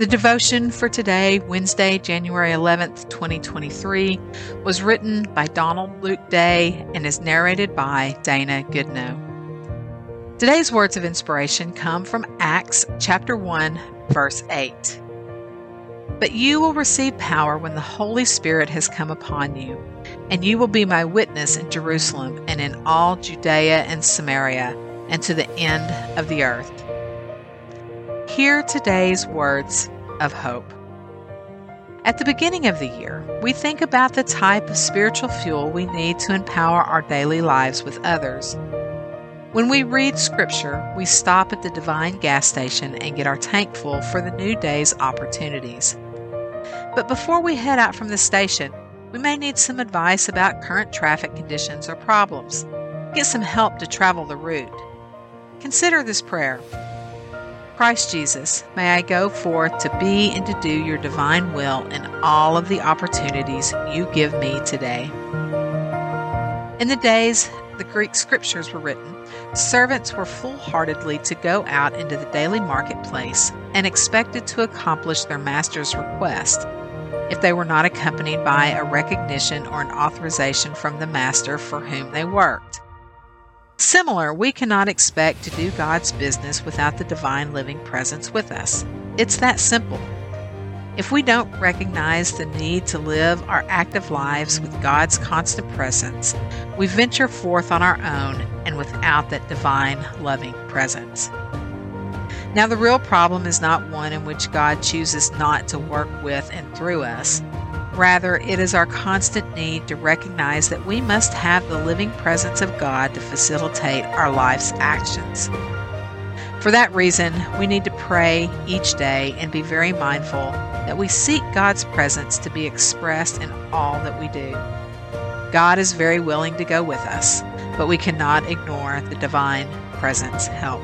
The devotion for today, Wednesday, January 11th, 2023, was written by Donald Luke Day and is narrated by Dana Goodnow. Today's words of inspiration come from Acts chapter 1, verse 8. But you will receive power when the Holy Spirit has come upon you, and you will be my witness in Jerusalem and in all Judea and Samaria and to the end of the earth. Hear today's words of hope. At the beginning of the year, we think about the type of spiritual fuel we need to empower our daily lives with others. When we read Scripture, we stop at the divine gas station and get our tank full for the new day's opportunities. But before we head out from the station, we may need some advice about current traffic conditions or problems. Get some help to travel the route. Consider this prayer Christ Jesus, may I go forth to be and to do your divine will in all of the opportunities you give me today. In the days the Greek scriptures were written, servants were full heartedly to go out into the daily marketplace and expected to accomplish their master's request if they were not accompanied by a recognition or an authorization from the master for whom they worked. Similar, we cannot expect to do God's business without the divine living presence with us. It's that simple. If we don't recognize the need to live our active lives with God's constant presence, we venture forth on our own and without that divine loving presence. Now, the real problem is not one in which God chooses not to work with and through us, Rather, it is our constant need to recognize that we must have the living presence of God to facilitate our life's actions. For that reason, we need to pray each day and be very mindful that we seek God's presence to be expressed in all that we do. God is very willing to go with us, but we cannot ignore the divine presence help.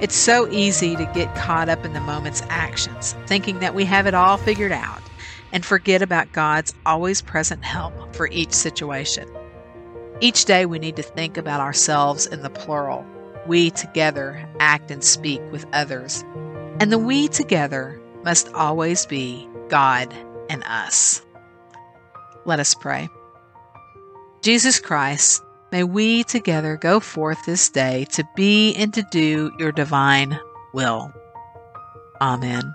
It's so easy to get caught up in the moment's actions, thinking that we have it all figured out and forget about God's always present help for each situation. Each day we need to think about ourselves in the plural. We together act and speak with others. And the we together must always be God and us. Let us pray. Jesus Christ, may we together go forth this day to be and to do your divine will. Amen.